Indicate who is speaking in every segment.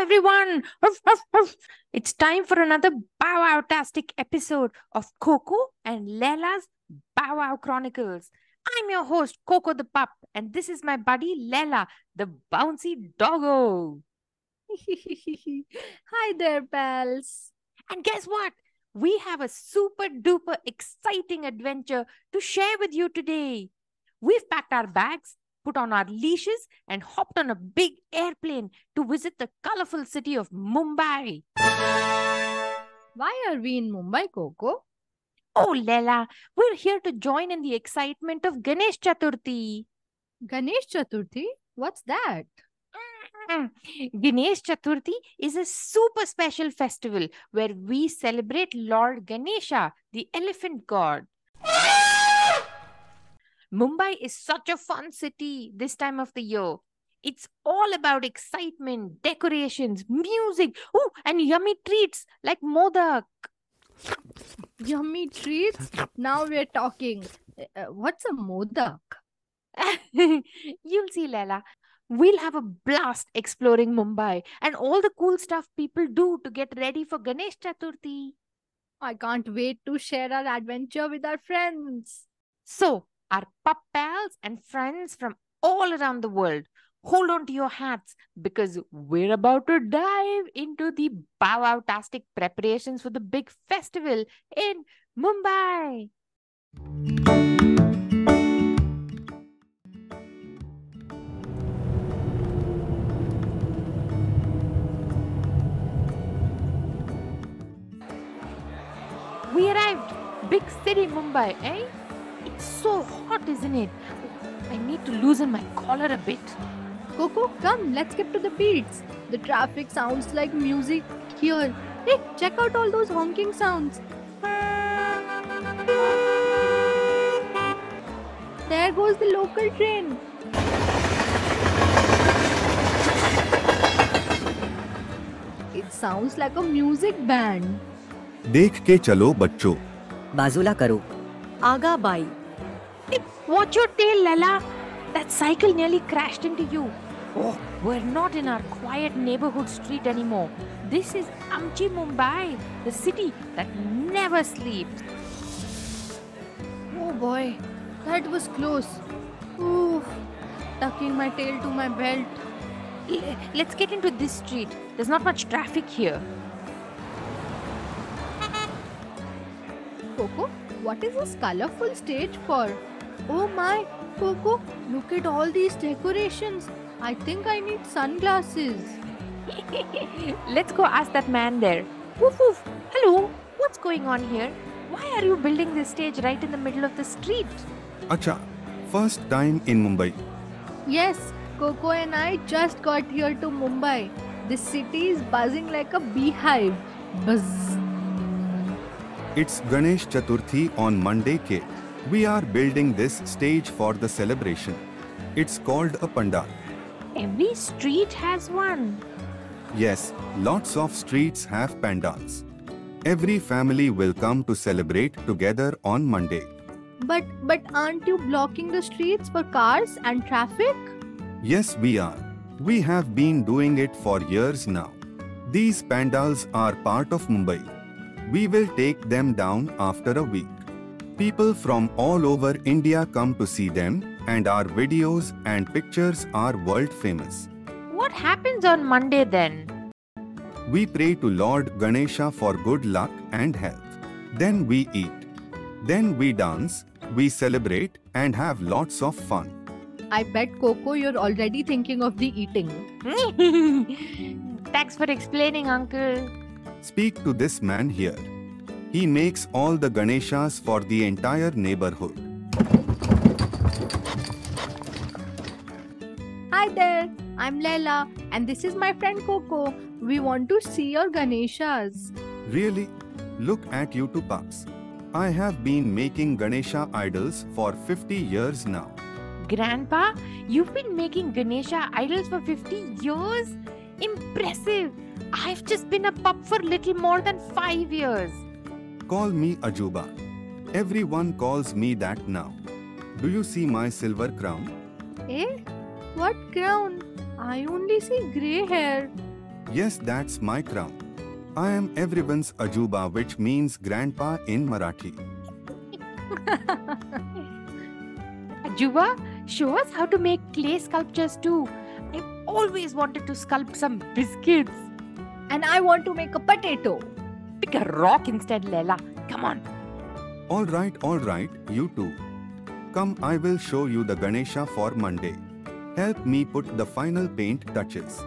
Speaker 1: everyone. It's time for another Bow Wow-tastic episode of KoKo and Layla's Bow Wow Chronicles. I'm your host, KoKo the Pup, and this is my buddy Layla, the bouncy doggo.
Speaker 2: Hi there, pals.
Speaker 1: And guess what? We have a super duper exciting adventure to share with you today. We've packed our bags, put on our leashes, and hopped on a big airplane to visit the colorful city of Mumbai.
Speaker 2: Why are we in Mumbai, KoKo?
Speaker 1: Oh, Layla, we're here to join in the excitement of Ganesh Chaturthi.
Speaker 2: Ganesh Chaturthi? What's that?
Speaker 1: Mm. Ganesh Chaturthi is a super special festival where we celebrate Lord Ganesha, the elephant god. Mumbai is such a fun city this time of the year. It's all about excitement, decorations, music, oh, and yummy treats like modak.
Speaker 2: Yummy treats? Now we're talking. Uh, what's a modak?
Speaker 1: You'll see, Layla. We'll have a blast exploring Mumbai and all the cool stuff people do to get ready for Ganesh Chaturthi.
Speaker 2: I can't wait to share our adventure with our friends.
Speaker 1: So, our pup pals and friends from all around the world, hold on to your hats because we're about to dive into the wow-tastic preparations for the big festival in Mumbai. We arrived. Big city Mumbai, eh? It's so hot, isn't it? I need to loosen my collar a bit.
Speaker 2: KoKo, come, let's get to the beats. The traffic sounds like music here. Hey, check out all those honking sounds. There goes the local train. It sounds like a music band.
Speaker 3: देख के चलो बच्चों
Speaker 4: बाजूला करो.
Speaker 5: आगा बाई.
Speaker 1: Watch your tail, Lala. That cycle nearly crashed into you. Oh, we're not in our quiet neighborhood street anymore. This is Amchi Mumbai, the city that never sleeps.
Speaker 2: Oh boy, that was close. Oof, tucking my tail to my belt.
Speaker 1: L- Let's get into this street. There's not much traffic here.
Speaker 2: KoKo, what is this colorful stage for? Oh my, KoKo, look at all these decorations. I think I need sunglasses.
Speaker 1: Let's go ask that man there. Woof woof. Hello, what's going on here? Why are you building this stage right in the middle of the street?
Speaker 3: Acha, first time in Mumbai.
Speaker 2: Yes, KoKo and I just got here to Mumbai. This city is buzzing like a beehive. Buzz.
Speaker 3: It's Ganesh Chaturthi on Monday, Kate. We are building this stage for the celebration. It's called a pandal.
Speaker 1: Every street has one.
Speaker 3: Yes, lots of streets have pandals. Every family will come to celebrate together on Monday.
Speaker 2: But but aren't you blocking the streets for cars and traffic?
Speaker 3: Yes, we are. We have been doing it for years now. These pandals are part of Mumbai. We will take them down after a week. People from all over India come to see them, and our videos and pictures are world famous.
Speaker 1: What happens on Monday then?
Speaker 3: We pray to Lord Ganesha for good luck and health. Then we eat. Then we dance, we celebrate, and have lots of fun.
Speaker 2: I bet KoKo you're already thinking of the eating.
Speaker 1: Thanks for explaining, Uncle.
Speaker 3: Speak to this man here. He makes all the Ganeshas for the entire neighborhood.
Speaker 2: Hi there, I'm Layla, and this is my friend KoKo. We want to see your Ganeshas.
Speaker 3: Really? Look at you two pups. I have been making Ganesha idols for 50 years now.
Speaker 1: Grandpa, you've been making Ganesha idols for 50 years? Impressive! I've just been a pup for little more than 5 years.
Speaker 3: Call me Ajuba. Everyone calls me that now. Do you see my silver crown?
Speaker 2: Eh? What crown? I only see grey hair.
Speaker 3: Yes, that's my crown. I am everyone's Ajuba, which means grandpa in Marathi.
Speaker 1: Ajuba, show us how to make clay sculptures too. I've always wanted to sculpt some biscuits.
Speaker 2: And I want to make a potato.
Speaker 1: Pick a rock instead, Layla. Come on.
Speaker 3: All right, all right, you too. Come, I will show you the Ganesha for Monday. Help me put the final paint touches.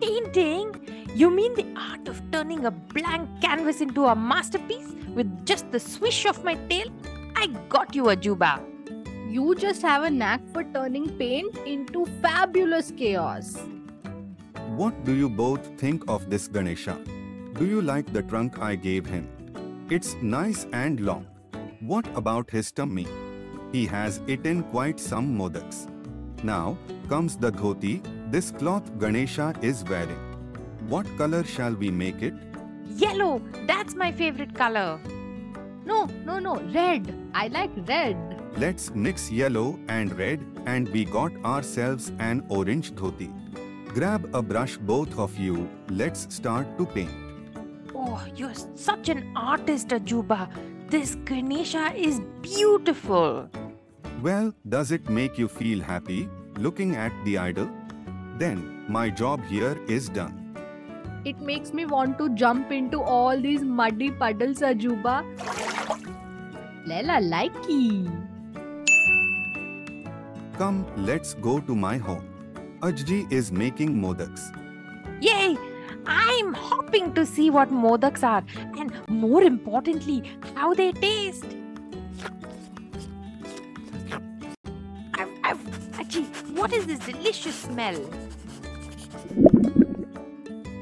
Speaker 1: Painting? You mean the art of turning a blank canvas into a masterpiece with just the swish of my tail? I got you, Ajuba.
Speaker 2: You just have a knack for turning paint into fabulous chaos.
Speaker 3: What do you both think of this Ganesha? Do you like the trunk I gave him? It's nice and long. What about his tummy? He has eaten quite some modaks. Now comes the dhoti this cloth Ganesha is wearing. What color shall we make it?
Speaker 1: Yellow, that's my favorite color.
Speaker 2: No, no, no, red. I like red.
Speaker 3: Let's mix yellow and red and we got ourselves an orange dhoti. Grab a brush both of you. Let's start to paint.
Speaker 1: Oh, you're such an artist, Ajuba. This Ganesha is beautiful.
Speaker 3: Well, does it make you feel happy looking at the idol? Then my job here is done.
Speaker 2: It makes me want to jump into all these muddy puddles, Ajuba. Layla likey.
Speaker 3: Come, let's go to my home. Ajji is making modaks.
Speaker 1: Yay! I'm hopping to see what modaks are and more importantly, how they taste. I've, I've, Ajji, what is this delicious smell?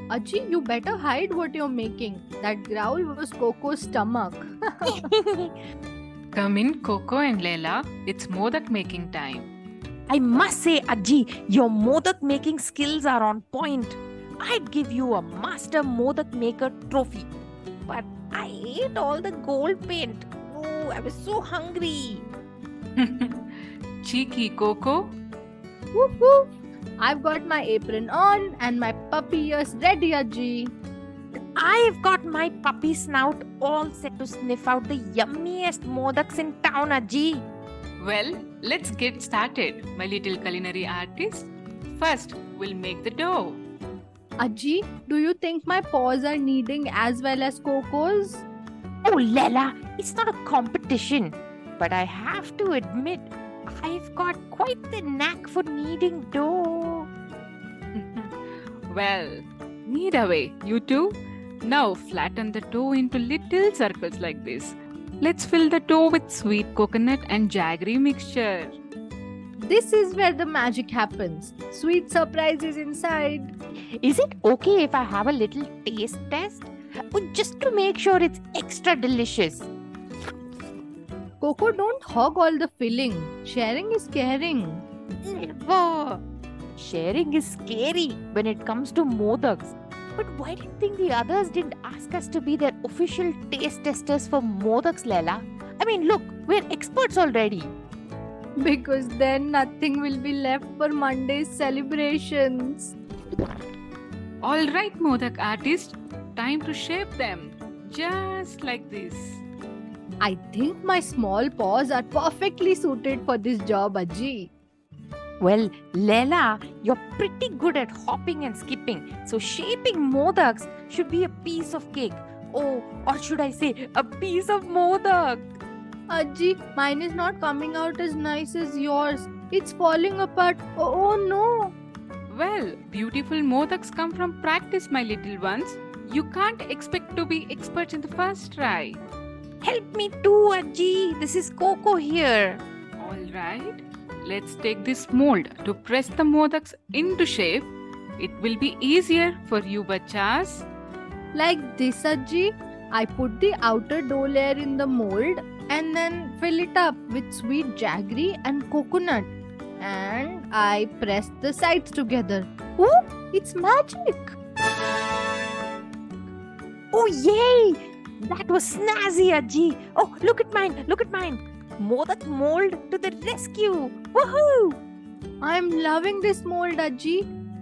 Speaker 2: Ajji, you better hide what you're making. That growl was KoKo's stomach.
Speaker 4: Come in, KoKo and Layla. It's modak making time.
Speaker 1: I must say, Ajji, your modak making skills are on point. I'd give you a master modak maker trophy. But I ate all the gold paint. Oh, I was so hungry.
Speaker 4: Cheeky KoKo.
Speaker 2: woof woof. I've got my apron on and my puppy ears ready, Ajji.
Speaker 1: I've got my puppy snout all set to sniff out the yummiest modaks in town, Ajji.
Speaker 4: Well, let's get started, my little culinary artist. First, we'll make the dough.
Speaker 2: Ajji, do you think my paws are kneading as well as KoKo's?
Speaker 1: Oh, Layla, it's not a competition. But I have to admit, I've got quite the knack for kneading dough.
Speaker 4: well, knead away, you two. Now flatten the dough into little circles like this. Let's fill the dough with sweet coconut and jaggery mixture.
Speaker 2: This is where the magic happens. Sweet surprises inside.
Speaker 1: Is it okay if I have a little taste test? Just to make sure it's extra delicious.
Speaker 2: KoKo, don't hog all the filling. Sharing is caring.
Speaker 1: Never. Sharing is scary when it comes to modaks. But why do you think the others didn't ask us to be their official taste testers for modaks, Layla? I mean, look, we're experts already.
Speaker 2: Because then nothing will be left for Monday's celebrations.
Speaker 4: All right, modak artist, time to shape them. Just like this.
Speaker 2: I think my small paws are perfectly suited for this job, Ajji.
Speaker 1: Well, Layla, you're pretty good at hopping and skipping, so shaping modaks should be a piece of cake. Oh, or should I say, a piece of modak?
Speaker 2: Ajji, mine is not coming out as nice as yours. It's falling apart. Oh, oh no.
Speaker 4: Well, beautiful modaks come from practice, my little ones. You can't expect to be experts in the first try.
Speaker 1: Help me too, Ajji. This is KoKo here.
Speaker 4: All right, let's take this mold to press the modaks into shape. It will be easier for you, bachas.
Speaker 2: Like this, Ajji. I put the outer dough layer in the mold and then fill it up with sweet jaggery and coconut. And I press the sides together. Oh, it's magic!
Speaker 1: Oh, yay! That was snazzy, Ajji. Oh, look at mine. Look at mine. Modak mold to the rescue. Woohoo!
Speaker 2: I'm loving this mold, Ajji.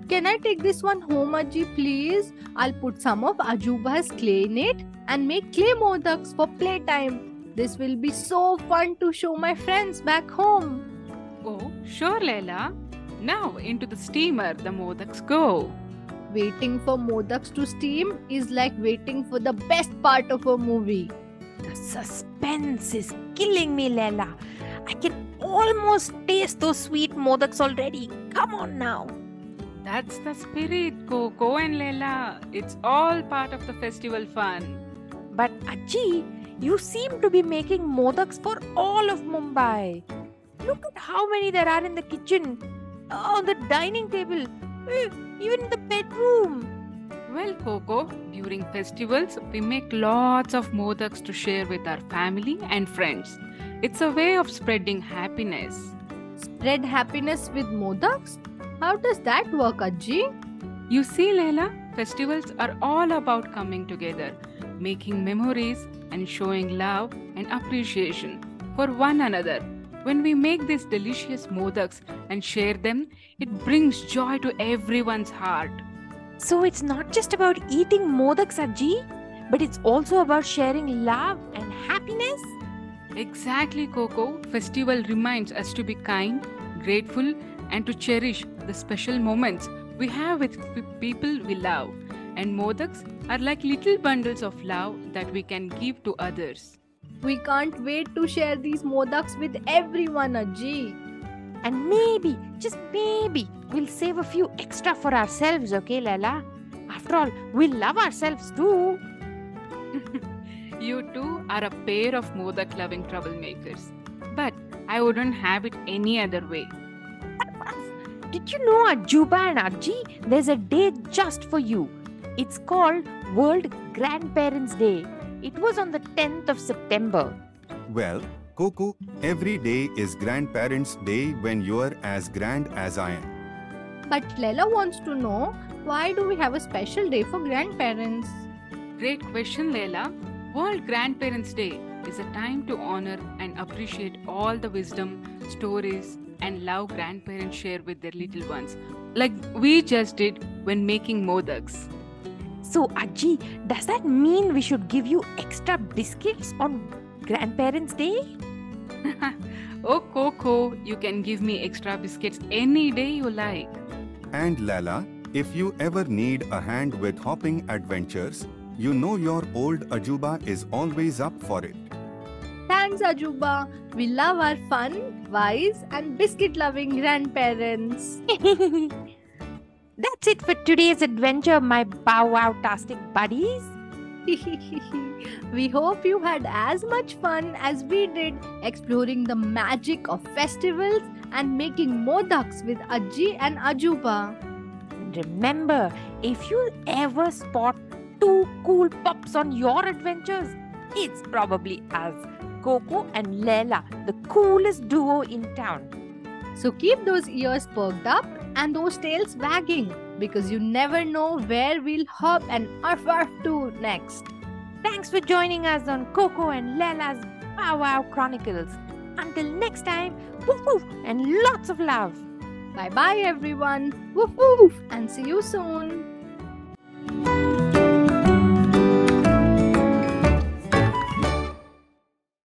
Speaker 2: Can I take this one home, Ajji, please? I'll put some of Ajuba's clay in it and make clay modaks for playtime. This will be so fun to show my friends back home.
Speaker 4: Oh, sure, Layla. Now into the steamer the modaks go.
Speaker 2: Waiting for modaks to steam is like waiting for the best part of a movie.
Speaker 1: The suspense is killing me, Layla. I can almost taste those sweet modaks already. Come on now.
Speaker 4: That's the spirit, KoKo and Layla. It's all part of the festival fun.
Speaker 1: But Ajji, you seem to be making modaks for all of Mumbai. Look at how many there are in the kitchen, on the dining table, eh, even in the bedroom.
Speaker 4: Well, KoKo, during festivals, we make lots of modaks to share with our family and friends. It's a way of spreading happiness.
Speaker 2: Spread happiness with modaks? How does that work, Ajji?
Speaker 4: You see, Layla, festivals are all about coming together, making memories, and showing love and appreciation for one another. When we make these delicious modaks and share them, it brings joy to everyone's heart.
Speaker 1: So it's not just about eating modaks, Ajji, but it's also about sharing love and happiness.
Speaker 4: Exactly, KoKo. Festival reminds us to be kind, grateful, and to cherish the special moments we have with people we love. And modaks are like little bundles of love that we can give to others.
Speaker 2: We can't wait to share these modaks with everyone, Ajji.
Speaker 1: And maybe, just maybe, we'll save a few extra for ourselves, okay, Lala? After all, we love ourselves too.
Speaker 4: you two are a pair of modak loving troublemakers. But I wouldn't have it any other way.
Speaker 1: Did you know Ajuba and Ajji, there's a day just for you? It's called World Grandparents' Day. It was on the 10th of September.
Speaker 3: Well, KoKo, every day is Grandparents' Day when you're as grand as I am.
Speaker 2: But Layla wants to know why do we have a special day for grandparents?
Speaker 4: Great question, Layla. World Grandparents' Day is a time to honor and appreciate all the wisdom, stories, and love grandparents share with their little ones, like we just did when making modaks.
Speaker 1: So, Ajji, does that mean we should give you extra biscuits on Grandparents' Day?
Speaker 4: oh, KoKo, you can give me extra biscuits any day you like.
Speaker 3: And Lala, if you ever need a hand with hopping adventures, you know your old Ajuba is always up for it.
Speaker 2: Thanks, Ajuba. We love our fun, wise, and biscuit loving grandparents.
Speaker 1: That's it for today's adventure, my bow wow tastic buddies.
Speaker 2: we hope you had as much fun as we did exploring the magic of festivals and making modaks with Ajji and Ajuba.
Speaker 1: Remember, if you ever spot two cool pups on your adventures, it's probably us, KoKo and Layla, the coolest duo in town.
Speaker 2: So keep those ears perked up and those tails wagging because you never know where we'll hop and arf arf to next.
Speaker 1: Thanks for joining us on KoKo and Layla's Bow Wow Chronicles. Until next time, woof woof and lots of love.
Speaker 2: Bye bye, everyone. Woof woof, and see you soon.